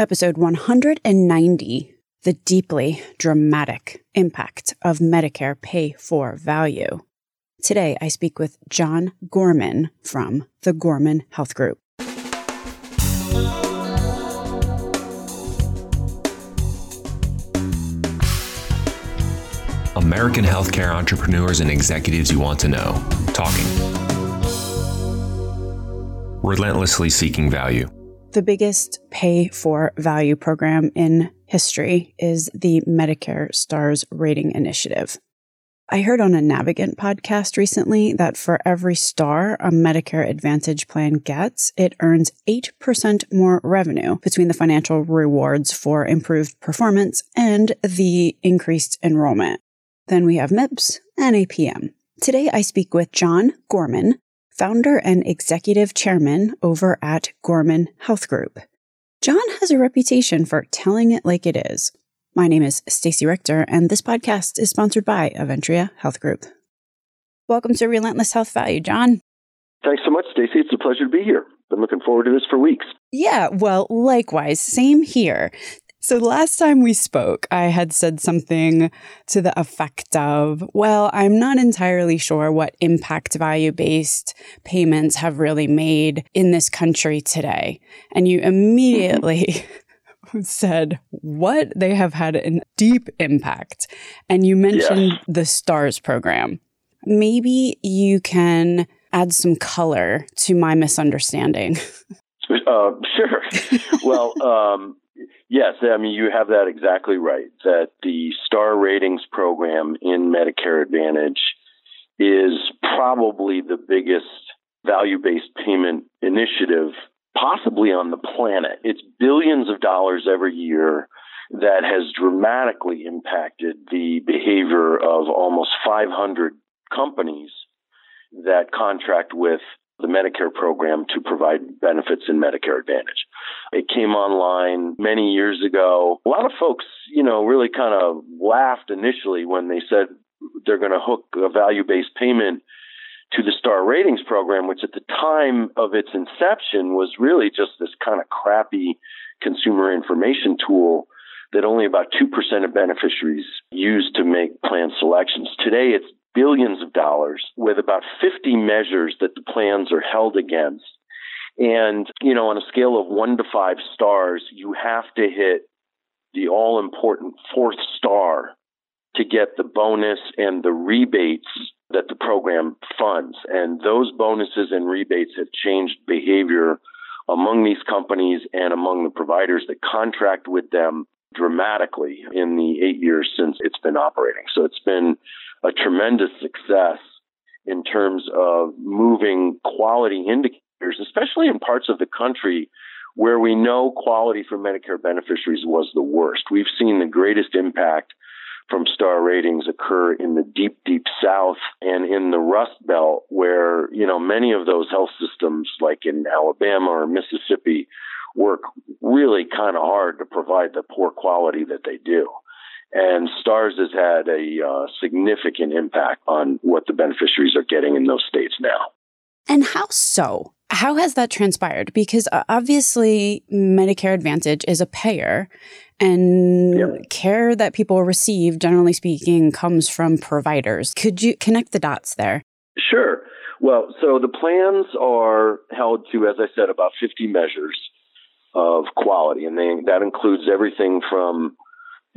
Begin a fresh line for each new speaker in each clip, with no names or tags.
episode 190 The Deeply Dramatic Impact of Medicare Pay for Value. Today, I speak with John Gorman from the Gorman Health Group.
American healthcare entrepreneurs and executives you want to know. Talking. Relentlessly seeking value.
The biggest pay for value program in history is the Medicare Stars Rating Initiative. I heard on a Navigant podcast recently that for every star a Medicare Advantage plan gets, it earns 8% more revenue between the financial rewards for improved performance and the increased enrollment. Then we have MIPS and APM. Today I speak with John Gorman, founder and executive chairman over at Gorman Health Group. John has a reputation for telling it like it is. My name is Stacey Richter, and this podcast is sponsored by Aventria Health Group. Welcome to Relentless Health Value, John.
Thanks so much, Stacey. It's a pleasure to be here. Been looking forward to this for weeks.
Yeah, well, likewise. Same here. So last time we spoke, I had said something to the effect of, well, I'm not entirely sure what impact value based payments have really made in this country today. And you immediately said, what? They have had a deep impact. And you mentioned yes. the STARS program. Maybe you can add some color to my misunderstanding.
Uh, sure. well, um, Yes, I mean, you have that exactly right. That the star ratings program in Medicare Advantage is probably the biggest value based payment initiative possibly on the planet. It's billions of dollars every year that has dramatically impacted the behavior of almost 500 companies that contract with the Medicare program to provide benefits in Medicare Advantage. It came online many years ago. A lot of folks, you know, really kind of laughed initially when they said they're going to hook a value based payment to the star ratings program, which at the time of its inception was really just this kind of crappy consumer information tool that only about 2% of beneficiaries use to make plan selections. Today, it's billions of dollars with about 50 measures that the plans are held against. And, you know, on a scale of one to five stars, you have to hit the all important fourth star to get the bonus and the rebates that the program funds. And those bonuses and rebates have changed behavior among these companies and among the providers that contract with them dramatically in the eight years since it's been operating. So it's been a tremendous success in terms of moving quality indicators, especially in parts of the country where we know quality for Medicare beneficiaries was the worst. We've seen the greatest impact from star ratings occur in the deep, deep south and in the Rust Belt, where, you know, many of those health systems, like in Alabama or Mississippi, work really kind of hard to provide the poor quality that they do. And STARS has had a uh, significant impact on what the beneficiaries are getting in those states now.
And how so? How has that transpired? Because uh, obviously, Medicare Advantage is a payer, and yep. care that people receive, generally speaking, comes from providers. Could you connect the dots there?
Sure. Well, so the plans are held to, as I said, about 50 measures of quality, and they, that includes everything from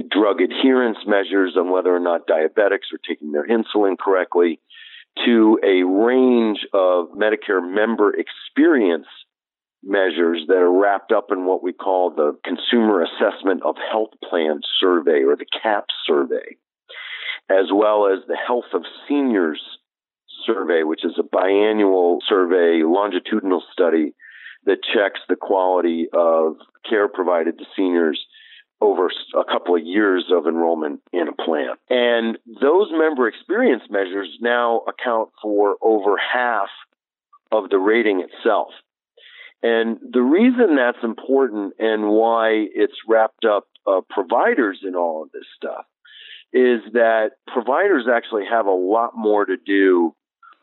drug adherence measures on whether or not diabetics are taking their insulin correctly, to a range of Medicare member experience measures that are wrapped up in what we call the Consumer Assessment of Health Plan Survey or the CAHPS survey, as well as the Health of Seniors survey, which is a biannual survey, longitudinal study that checks the quality of care provided to seniors over a couple of years of enrollment in a plan. And those member experience measures now account for over half of the rating itself. And the reason that's important and why it's wrapped up uh, providers in all of this stuff is that providers actually have a lot more to do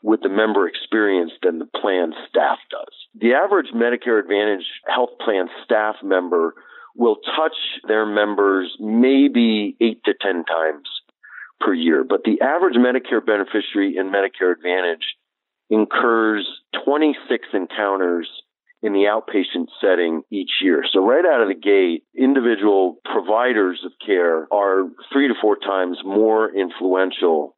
with the member experience than the plan staff does. The average Medicare Advantage health plan staff member will touch their members maybe eight to 10 times per year. But the average Medicare beneficiary in Medicare Advantage incurs 26 encounters in the outpatient setting each year. So right out of the gate, individual providers of care are three to four times more influential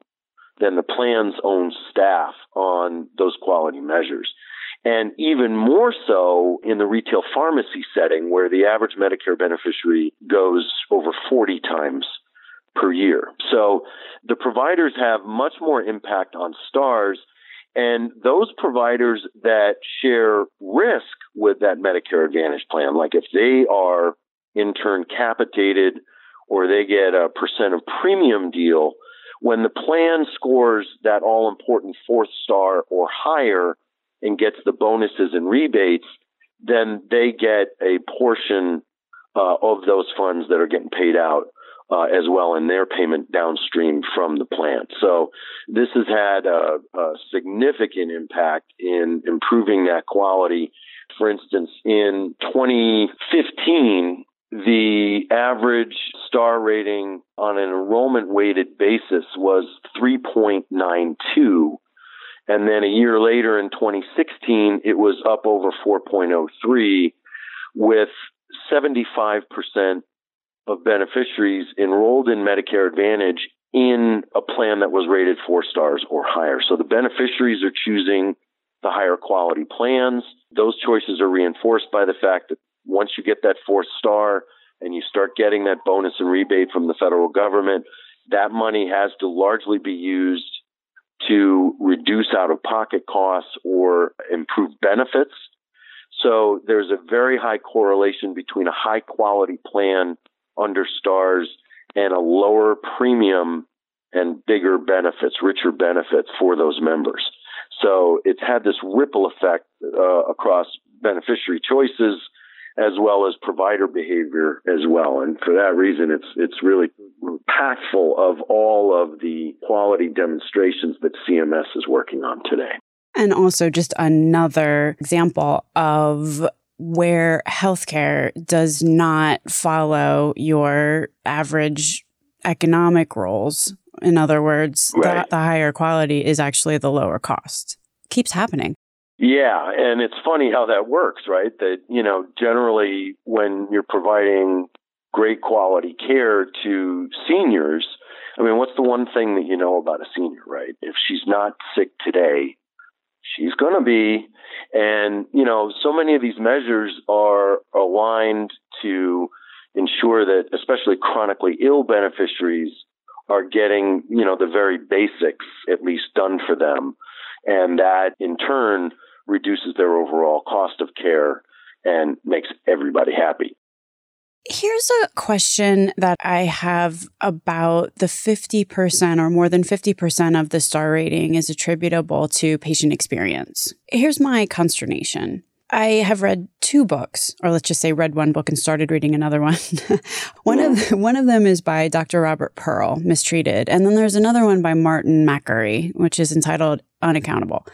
than the plan's own staff on those quality measures. And even more so in the retail pharmacy setting where the average Medicare beneficiary goes over 40 times per year. So the providers have much more impact on stars and those providers that share risk with that Medicare Advantage plan, like if they are in turn capitated or they get a percent of premium deal, when the plan scores that all important fourth star or higher and gets the bonuses and rebates, then they get a portion uh, of those funds that are getting paid out uh, as well in their payment downstream from the plant. So this has had a, a significant impact in improving that quality. For instance, in 2015, the average star rating on an enrollment weighted basis was 3.92. And then a year later in 2016, it was up over 4.03 with 75% of beneficiaries enrolled in Medicare Advantage in a plan that was rated four stars or higher. So the beneficiaries are choosing the higher quality plans. Those choices are reinforced by the fact that once you get that fourth star and you start getting that bonus and rebate from the federal government, that money has to largely be used to reduce out of pocket costs or improve benefits. So there's a very high correlation between a high quality plan under stars and a lower premium and bigger benefits, richer benefits for those members. So it's had this ripple effect uh, across beneficiary choices as well as provider behavior as well. And for that reason, it's it's really impactful of all of the quality demonstrations that CMS is working on today.
And also just another example of where healthcare does not follow your average economic roles. In other words, right. the, the higher quality is actually the lower cost. Keeps happening.
Yeah, and it's funny how that works, right? That, you know, generally when you're providing great quality care to seniors, I mean, what's the one thing that you know about a senior, right? If she's not sick today, she's going to be. And, you know, so many of these measures are aligned to ensure that especially chronically ill beneficiaries are getting, you know, the very basics at least done for them. And that in turn reduces their overall cost of care and makes everybody happy.
Here's a question that I have about the 50% or more than 50% of the star rating is attributable to patient experience. Here's my consternation. I have read two books, or let's just say read one book and started reading another one. one of hmm. one of them is by Dr. Robert Pearl, Mistreated, and then there's another one by Martin Makary, which is entitled Unaccountable.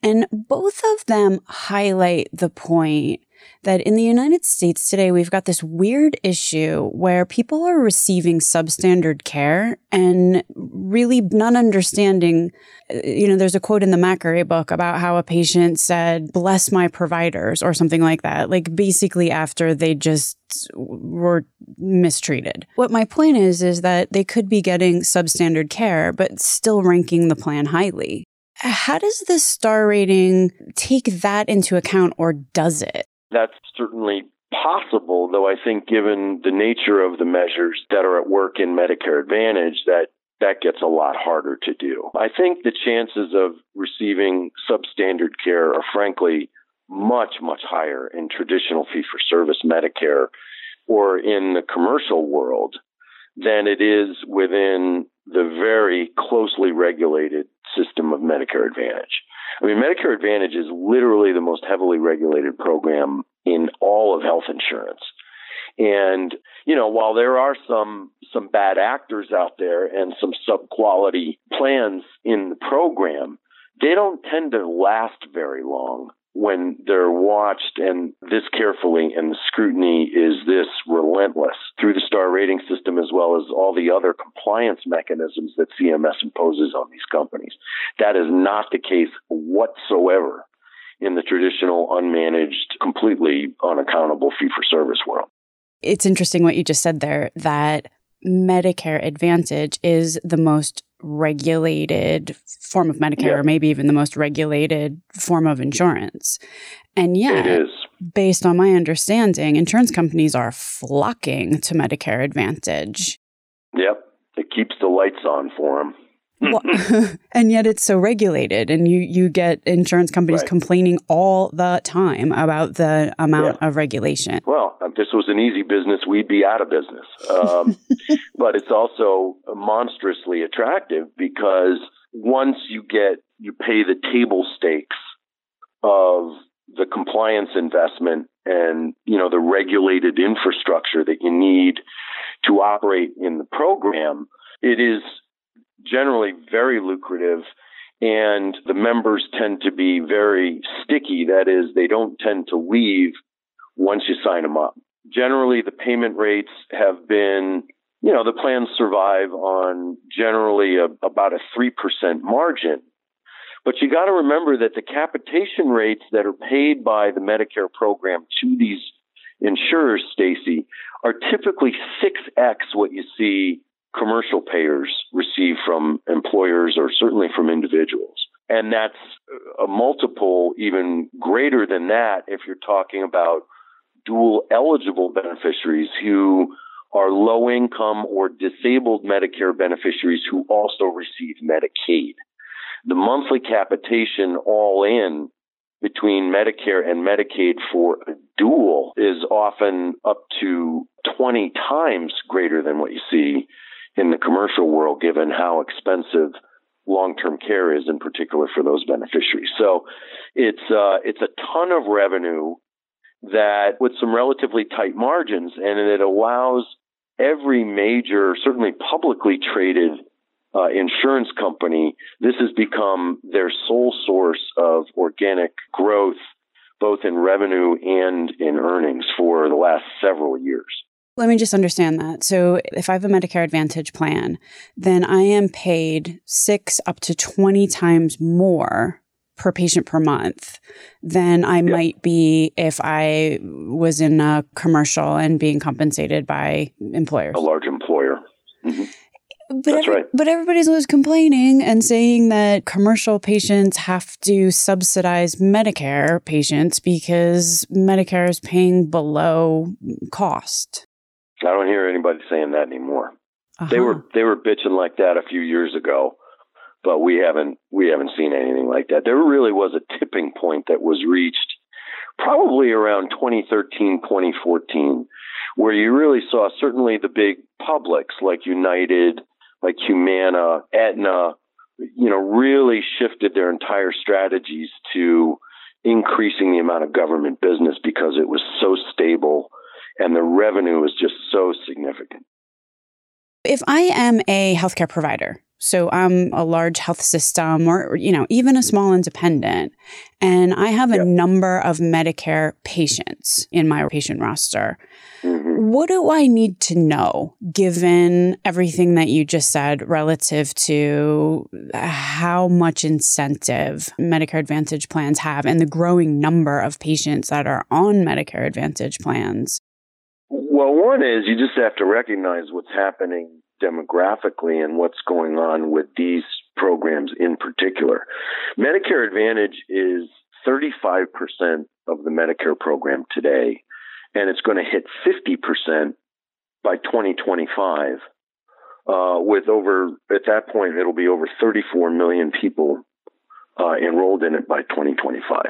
And both of them highlight the point that in the United States today, we've got this weird issue where people are receiving substandard care and really not understanding. Uh, you know, there's a quote in the Makary book about how a patient said, bless my providers or something like that, like basically after they just were mistreated. What my point is, is that they could be getting substandard care, but still ranking the plan highly. How does the star rating take that into account or does it?
That's certainly possible, though I think given the nature of the measures that are at work in Medicare Advantage, that that gets a lot harder to do. I think the chances of receiving substandard care are frankly much, much higher in traditional fee for service Medicare or in the commercial world than it is within the very closely regulated system of Medicare Advantage. I mean, Medicare Advantage is literally the most heavily regulated program in all of health insurance. And, you know, while there are some, some bad actors out there and some sub quality plans in the program, they don't tend to last very long when they're watched and this carefully and the scrutiny is this relentless through the star rating system as well as all the other compliance mechanisms that CMS imposes on these companies. That is not the case whatsoever in the traditional unmanaged, completely unaccountable fee for service world.
It's interesting what you just said there that Medicare Advantage is the most regulated form of Medicare, yeah. or maybe even the most regulated form of insurance. And yet, based on my understanding, insurance companies are flocking to Medicare Advantage.
Yep. It keeps the lights on for them.
Well, and yet it's so regulated and you you get insurance companies right. complaining all the time about the amount yeah. of regulation
well if this was an easy business we'd be out of business um, but it's also monstrously attractive because once you get you pay the table stakes of the compliance investment and you know the regulated infrastructure that you need to operate in the program it is generally very lucrative and the members tend to be very sticky. That is, they don't tend to leave once you sign them up. Generally, the payment rates have been, you know, the plans survive on generally a, about a 3% margin. But you got to remember that the capitation rates that are paid by the Medicare program to these insurers, Stacey, are typically 6x what you see commercial payers receive from employers or certainly from individuals. And that's a multiple even greater than that if you're talking about dual eligible beneficiaries who are low income or disabled Medicare beneficiaries who also receive Medicaid. The monthly capitation all in between Medicare and Medicaid for a dual is often up to 20 times greater than what you see in the commercial world, given how expensive long-term care is, in particular for those beneficiaries. So it's uh, it's a ton of revenue that, with some relatively tight margins, and it allows every major, certainly publicly traded uh, insurance company, this has become their sole source of organic growth, both in revenue and in earnings for the last several years.
Let me just understand that. So, if I have a Medicare Advantage plan, then I am paid six up to 20 times more per patient per month than I might be if I was in a commercial and being compensated by employers.
A large employer. Mm-hmm.
But That's every, right. But everybody's always complaining and saying that commercial patients have to subsidize Medicare patients because Medicare is paying below cost.
I don't hear anybody saying that anymore. Uh-huh. They were they were bitching like that a few years ago, but we haven't we haven't seen anything like that. There really was a tipping point that was reached probably around 2013 2014 where you really saw certainly the big publics like United, like Humana, Aetna, you know, really shifted their entire strategies to increasing the amount of government business because it was so stable and the revenue is just so significant.
If I am a healthcare provider, so I'm a large health system or you know even a small independent and I have a yep. number of Medicare patients in my patient roster. Mm-hmm. What do I need to know given everything that you just said relative to how much incentive Medicare Advantage plans have and the growing number of patients that are on Medicare Advantage plans?
Well, one is you just have to recognize what's happening demographically and what's going on with these programs in particular. Medicare Advantage is 35% of the Medicare program today, and it's going to hit 50% by 2025. Uh, with over, at that point, it'll be over 34 million people uh, enrolled in it by 2025.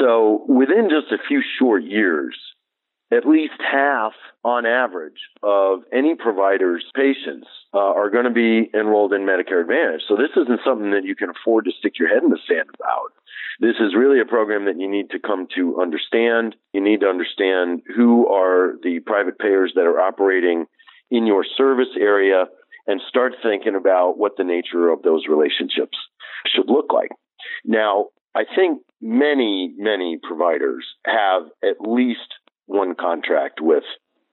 So within just a few short years, at least half on average of any provider's patients uh, are going to be enrolled in Medicare Advantage. So this isn't something that you can afford to stick your head in the sand about. This is really a program that you need to come to understand. You need to understand who are the private payers that are operating in your service area and start thinking about what the nature of those relationships should look like. Now, I think many, many providers have at least one contract with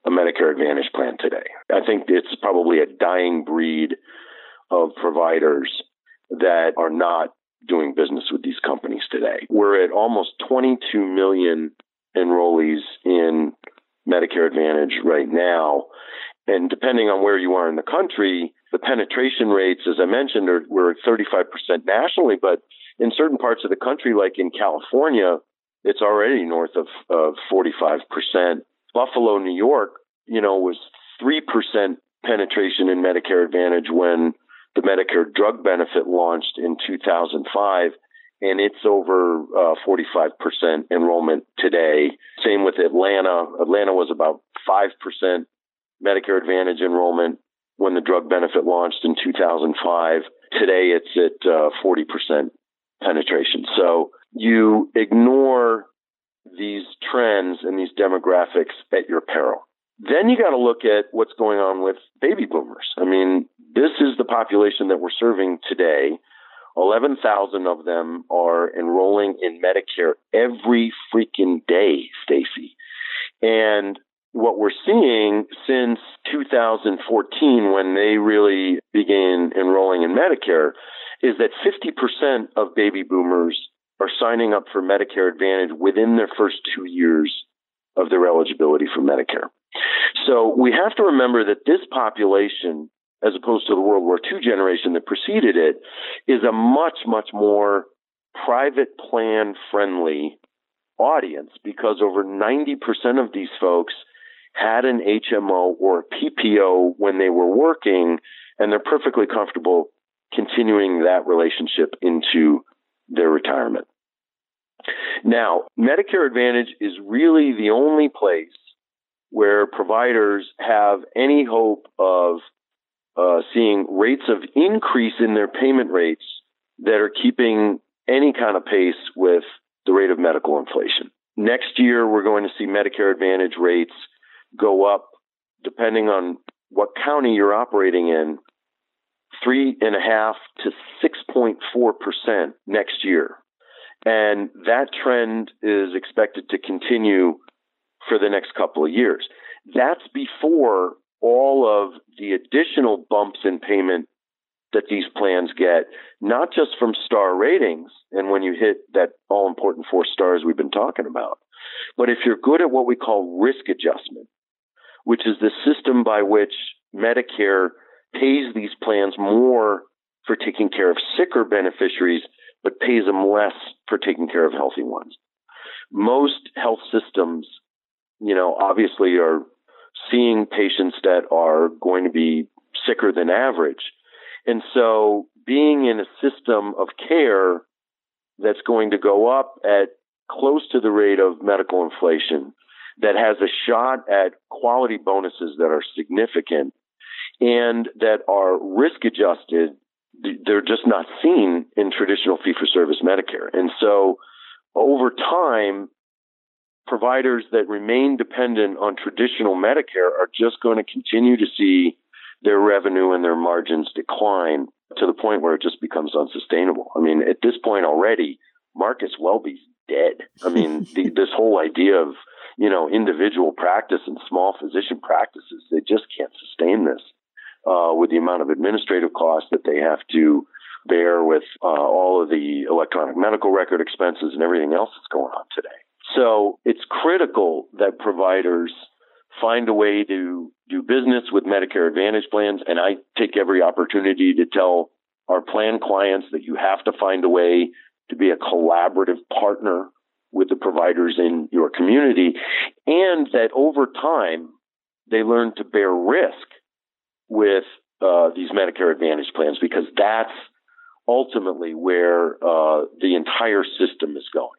a Medicare Advantage plan today. I think it's probably a dying breed of providers that are not doing business with these companies today. We're at almost 22 million enrollees in Medicare Advantage right now. And depending on where you are in the country, the penetration rates, as I mentioned, are we're at 35% nationally, but in certain parts of the country, like in California, it's already north of, of 45%. Buffalo, New York, you know, was 3% penetration in Medicare Advantage when the Medicare drug benefit launched in 2005 and it's over uh, 45% enrollment today. Same with Atlanta. Atlanta was about 5% Medicare Advantage enrollment when the drug benefit launched in 2005. Today it's at uh, 40% penetration. So you ignore these trends and these demographics at your peril. Then you got to look at what's going on with baby boomers. I mean, this is the population that we're serving today. 11,000 of them are enrolling in Medicare every freaking day, Stacey. And what we're seeing since 2014, when they really began enrolling in Medicare, is that 50% of baby boomers are signing up for Medicare Advantage within their first two years of their eligibility for Medicare. So we have to remember that this population, as opposed to the World War II generation that preceded it, is a much, much more private plan friendly audience because over 90% of these folks had an HMO or a PPO when they were working, and they're perfectly comfortable continuing that relationship into their retirement. Now, Medicare Advantage is really the only place where providers have any hope of uh, seeing rates of increase in their payment rates that are keeping any kind of pace with the rate of medical inflation. Next year, we're going to see Medicare Advantage rates go up, depending on what county you're operating in, three and a half to 6.4% next year. And that trend is expected to continue for the next couple of years. That's before all of the additional bumps in payment that these plans get, not just from star ratings and when you hit that all important four stars we've been talking about, but if you're good at what we call risk adjustment, which is the system by which Medicare pays these plans more for taking care of sicker beneficiaries, but pays them less for taking care of healthy ones. Most health systems, you know, obviously are seeing patients that are going to be sicker than average. And so being in a system of care that's going to go up at close to the rate of medical inflation, that has a shot at quality bonuses that are significant and that are risk adjusted, they're just not seen in traditional fee for service Medicare. And so over time, providers that remain dependent on traditional Medicare are just going to continue to see their revenue and their margins decline to the point where it just becomes unsustainable. I mean, at this point already, Marcus Welby's dead. I mean, the, this whole idea of, you know, individual practice and small physician practices, they just can't sustain this uh, with the amount of administrative costs that they have to bear with uh, all of the electronic medical record expenses and everything else that's going on today. So it's critical that providers find a way to do business with Medicare Advantage plans. And I take every opportunity to tell our plan clients that you have to find a way to be a collaborative partner with the providers in your community and that over time they learn to bear risk with uh, these Medicare Advantage plans because that's ultimately where uh, the entire system is going.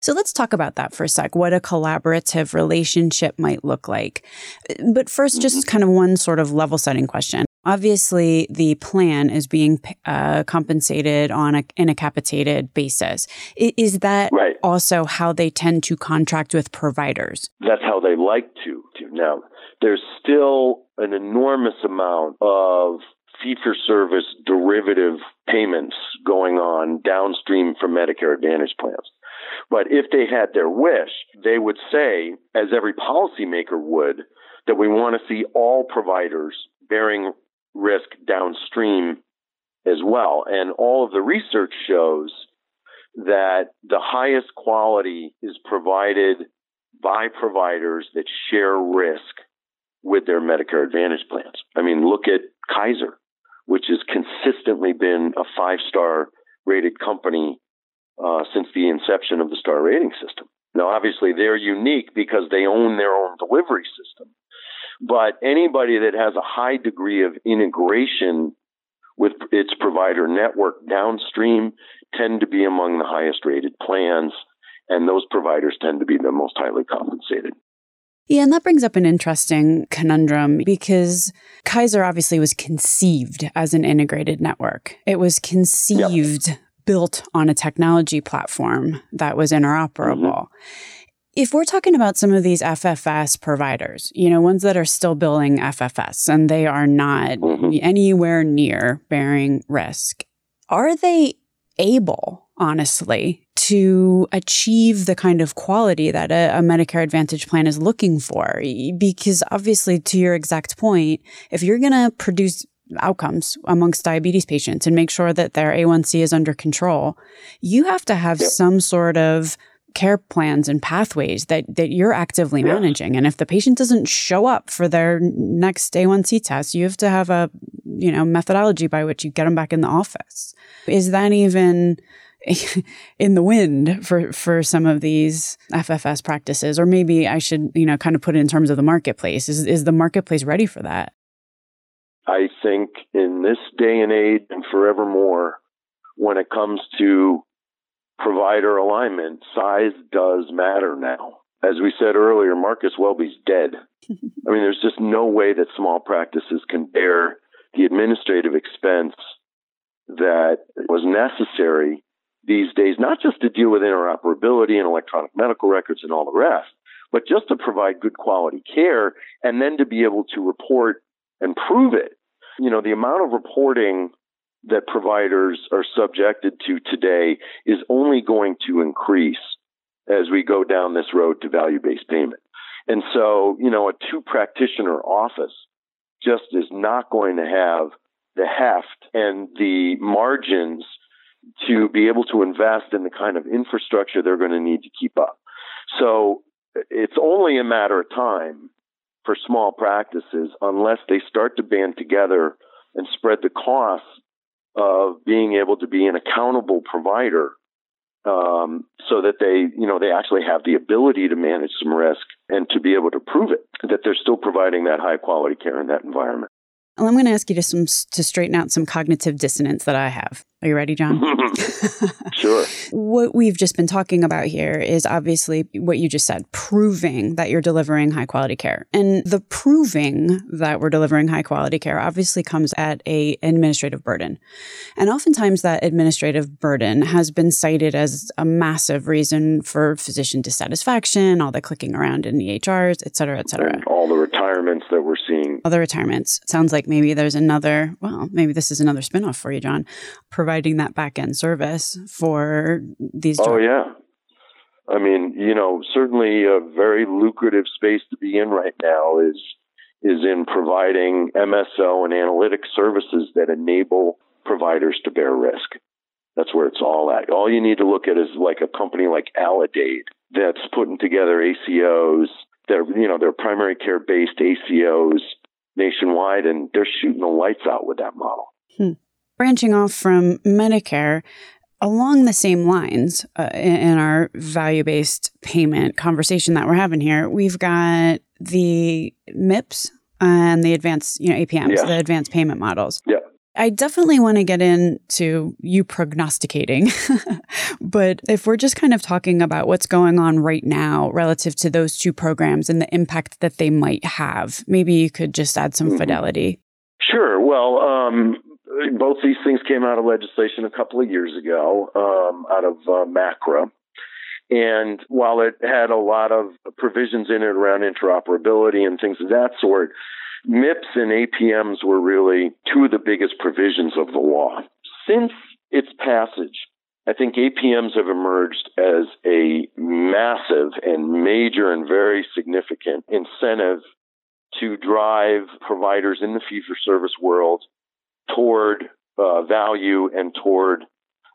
So let's talk about that for a sec, what a collaborative relationship might look like. But first, just mm-hmm. kind of one sort of level setting question. Obviously, the plan is being uh, compensated on a, in a capitated basis. Is that right. also how they tend to contract with providers?
That's how they like to. to. Now, there's still an enormous amount of fee for service derivative payments going on downstream from Medicare Advantage plans. But if they had their wish, they would say, as every policymaker would, that we want to see all providers bearing risk downstream as well. And all of the research shows that the highest quality is provided by providers that share risk with their Medicare Advantage plans. I mean, look at Kaiser, which has consistently been a five star rated company uh, since the inception of the star rating system. Now, obviously, they're unique because they own their own delivery system. But anybody that has a high degree of integration with its provider network downstream tend to be among the highest rated plans, and those providers tend to be the most highly compensated.
Yeah, and that brings up an interesting conundrum because Kaiser obviously was conceived as an integrated network. It was conceived, yep. built on a technology platform that was interoperable. Mm-hmm. If we're talking about some of these FFS providers, you know, ones that are still billing FFS and they are not mm-hmm. anywhere near bearing risk, are they able, honestly, to achieve the kind of quality that a, a, Medicare Advantage plan is looking for? Because obviously, to your exact point, if you're going to produce outcomes amongst diabetes patients and make sure that their A1C is under control, you have to have yep. some sort of care plans and pathways that that you're actively yeah. managing. And if the patient doesn't show up for their next A1C test you have to have a you know methodology by which you get them back in the office. Is that even in the wind for for some of these FFS practices? Or maybe I should you know kind of put it in terms of the marketplace. Is is the marketplace ready for that?
I think in this day and age and forevermore when it comes to provider alignment, size does matter now. As we said earlier, Marcus Welby's dead. I mean, there's just no way that small practices can bear the administrative expense that was necessary these days, not just to deal with interoperability and electronic medical records and all the rest, but just to provide good quality care and then to be able to report and prove it. You know, the amount of reporting that providers are subjected to today is only going to increase as we go down this road to value based payment. And so, you know, a two practitioner office just is not going to have the heft and the margins to be able to invest in the kind of infrastructure they're going to need to keep up. So it's only a matter of time for small practices unless they start to band together and spread the costs of being able to be an accountable provider um, so that they, you know, they actually have the ability to manage some risk and to be able to prove it that they're still providing that high quality care in that environment.
Well, I'm going to ask you to some to straighten out some cognitive dissonance that I have. Are you ready, John?
sure.
what we've just been talking about here is obviously what you just said, proving that you're delivering high quality care. And the proving that we're delivering high quality care obviously comes at a administrative burden. And oftentimes that administrative burden has been cited as a massive reason for physician dissatisfaction, all the clicking around in the EHRs, et cetera, et cetera.
And all the retirements that we're seeing.
Other retirements. Sounds like maybe there's another, well, maybe this is another spinoff for you, John providing that back end service for these.
Oh yeah, I mean, you know, certainly a very lucrative space to be in right now is is in providing MSO and analytic services that enable providers to bear risk. That's where it's all at. All you need to look at is like a company like Aledade that's putting together ACOs. They're you know they're primary care based ACOs nationwide, and they're shooting the lights out with that model.
Hmm branching off from Medicare, along the same lines uh, in, our value based payment conversation that we're having here, we've got the MIPS and the advanced, you know, APMs, yeah. the advanced payment models.
Yeah.
I definitely want to get into you prognosticating, but if we're just kind of talking about what's going on right now relative to those two programs and the impact that they might have, maybe you could just add some mm-hmm. fidelity.
Sure. Well, um, both these things came out of legislation a couple of years ago, um, out of uh, MACRA. And while it had a lot of provisions in it around interoperability and things of that sort, MIPS and APMs were really two of the biggest provisions of the law. since its passage, I think APMs have emerged as a massive and major and very significant incentive to drive providers in the fee for service world toward uh, value and toward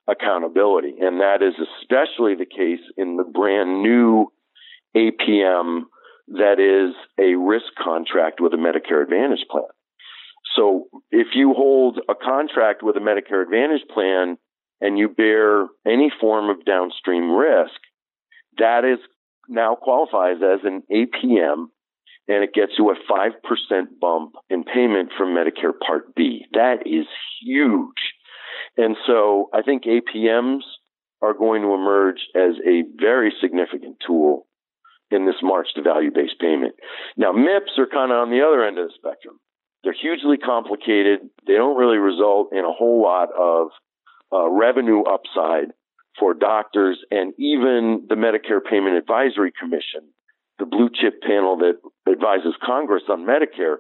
accountability. And that is especially the case in the brand new APM that is a risk contract with a Medicare Advantage plan. So if you hold a contract with a Medicare Advantage plan and you bear any form of downstream risk, that is now qualifies as an APM and it gets you a 5% bump in payment from Medicare Part B. That is huge. And so I think APMs are going to emerge as a very significant tool in this march to value based payment. Now, MIPS are kind of on the other end of the spectrum. They're hugely complicated. They don't really result in a whole lot of uh, revenue upside for doctors and even the Medicare Payment Advisory Commission, the blue chip panel that advises Congress on Medicare.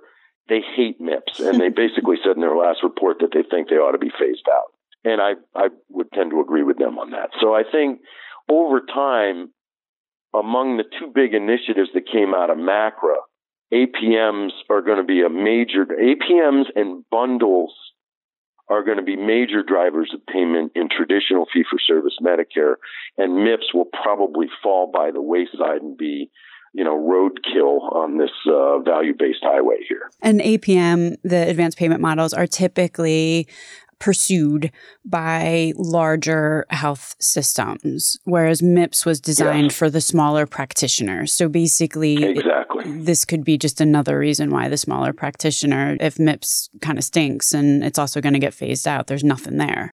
They hate MIPS, and they basically said in their last report that they think they ought to be phased out. And I, I would tend to agree with them on that. So I think over time, among the two big initiatives that came out of MACRA, APMs are going to be a major, APMs and bundles are going to be major drivers of payment in traditional fee for service Medicare, and MIPS will probably fall by the wayside and be you know, roadkill on this uh, value based highway here.
And APM, the advanced payment models, are typically pursued by larger health systems, whereas MIPS was designed for the smaller practitioners. So basically,
exactly.
It, this could be just another reason why the smaller practitioner, if MIPS kind of stinks and it's also going to get phased out, there's nothing there.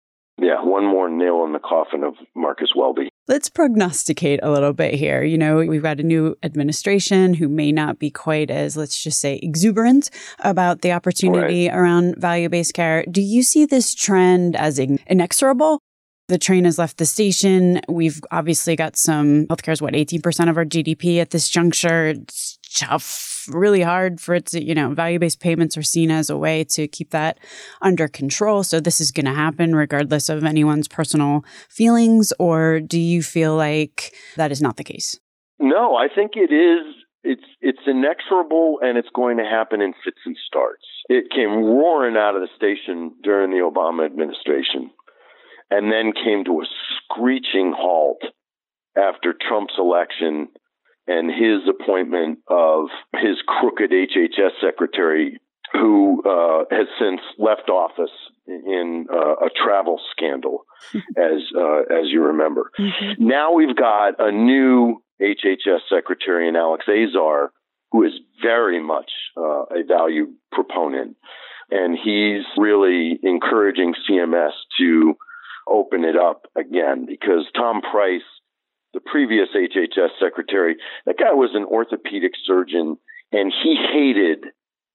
Yeah, one more nail in the coffin of Marcus Welby.
Let's prognosticate a little bit here. You know, we've got a new administration who may not be quite as, let's just say, exuberant about the opportunity right. around value based care. Do you see this trend as inexorable? The train has left the station. We've obviously got some healthcare is what, 18% of our GDP at this juncture. It's tough, really hard for it to, you know, value based payments are seen as a way to keep that under control. So this is going to happen regardless of anyone's personal feelings. Or do you feel like that is not the case?
No, I think it is. It's it's inexorable and it's going to happen in fits and starts. It came roaring out of the station during the Obama administration and then came to a screeching halt after Trump's election and his appointment of his crooked HHS secretary, who uh, has since left office in uh, a travel scandal, as uh, as you remember. Mm-hmm. Now we've got a new HHS secretary in Alex Azar, who is very much uh, a value proponent, and he's really encouraging CMS to open it up again because Tom Price the previous HHS secretary, that guy was an orthopedic surgeon and he hated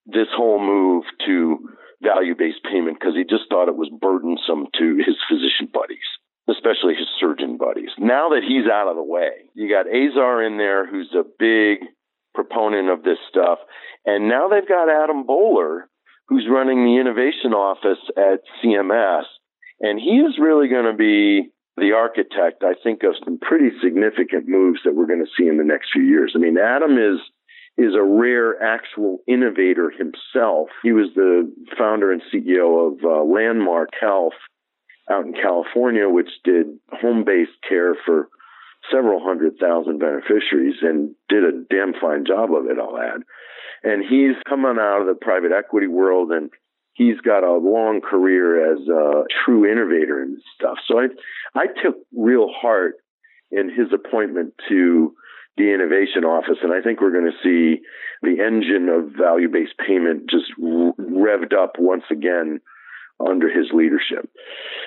this whole move to value based payment because he just thought it was burdensome to his physician buddies, especially his surgeon buddies. Now that he's out of the way, you got Azar in there who's a big proponent of this stuff. And now they've got Adam Boehler who's running the innovation office at CMS. And he is really going to be the architect, I think, of some pretty significant moves that we're going to see in the next few years. I mean, Adam is is a rare actual innovator himself. He was the founder and CEO of uh, Landmark Health out in California, which did home based care for several hundred thousand beneficiaries and did a damn fine job of it, I'll add. And he's coming out of the private equity world and he's got a long career as a true innovator and stuff. So I, I took real heart in his appointment to the innovation office, and I think we're going to see the engine of value-based payment just revved up once again under his leadership.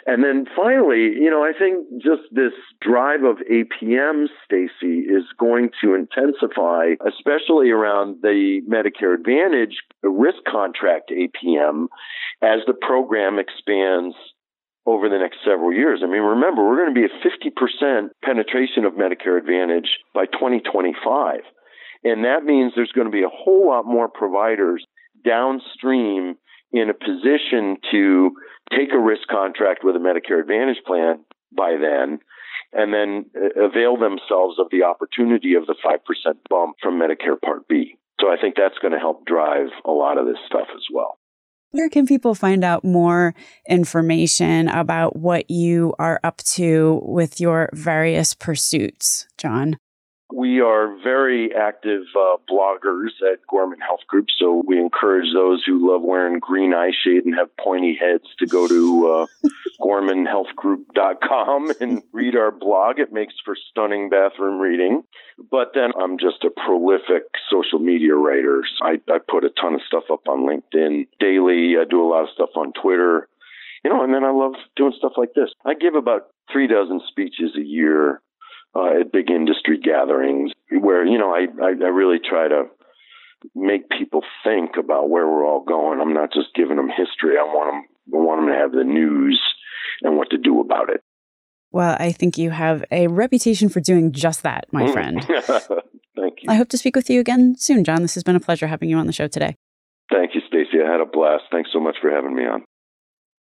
And then finally, you know, I think just this drive of APMs, Stacey, is going to intensify, especially around the Medicare Advantage risk contract APM as the program expands over the next several years. I mean, remember, we're going to be at 50% penetration of Medicare Advantage by 2025. And that means there's going to be a whole lot more providers downstream in a position to take a risk contract with a Medicare Advantage plan by then and then uh, avail themselves of the opportunity of the 5% bump from Medicare Part B. So I think that's going to help drive a lot of this stuff as well.
Where can people find out more information about what you are up to with your various pursuits, John?
We are very active uh, bloggers at Gorman Health Group, so we encourage those who love wearing green eye shade and have pointy heads to go to uh, gormanhealthgroup.com and read our blog. It makes for stunning bathroom reading. But then I'm just a prolific social media writer. I, I put a ton of stuff up on LinkedIn daily. I do a lot of stuff on Twitter. You know, and then I love doing stuff like this. I give about three dozen speeches a year uh, at big industry gatherings where, you know, I, I, I really try to make people think about where we're all going. I'm not just giving them history. I want them, I want them to have the news and what to do about it.
Well, I think you have a reputation for doing just that, my mm. friend.
Thank you.
I hope to speak with you again soon, John. This has been a pleasure having you on the show today.
Thank you, Stacey. I had a blast. Thanks so much for having me on.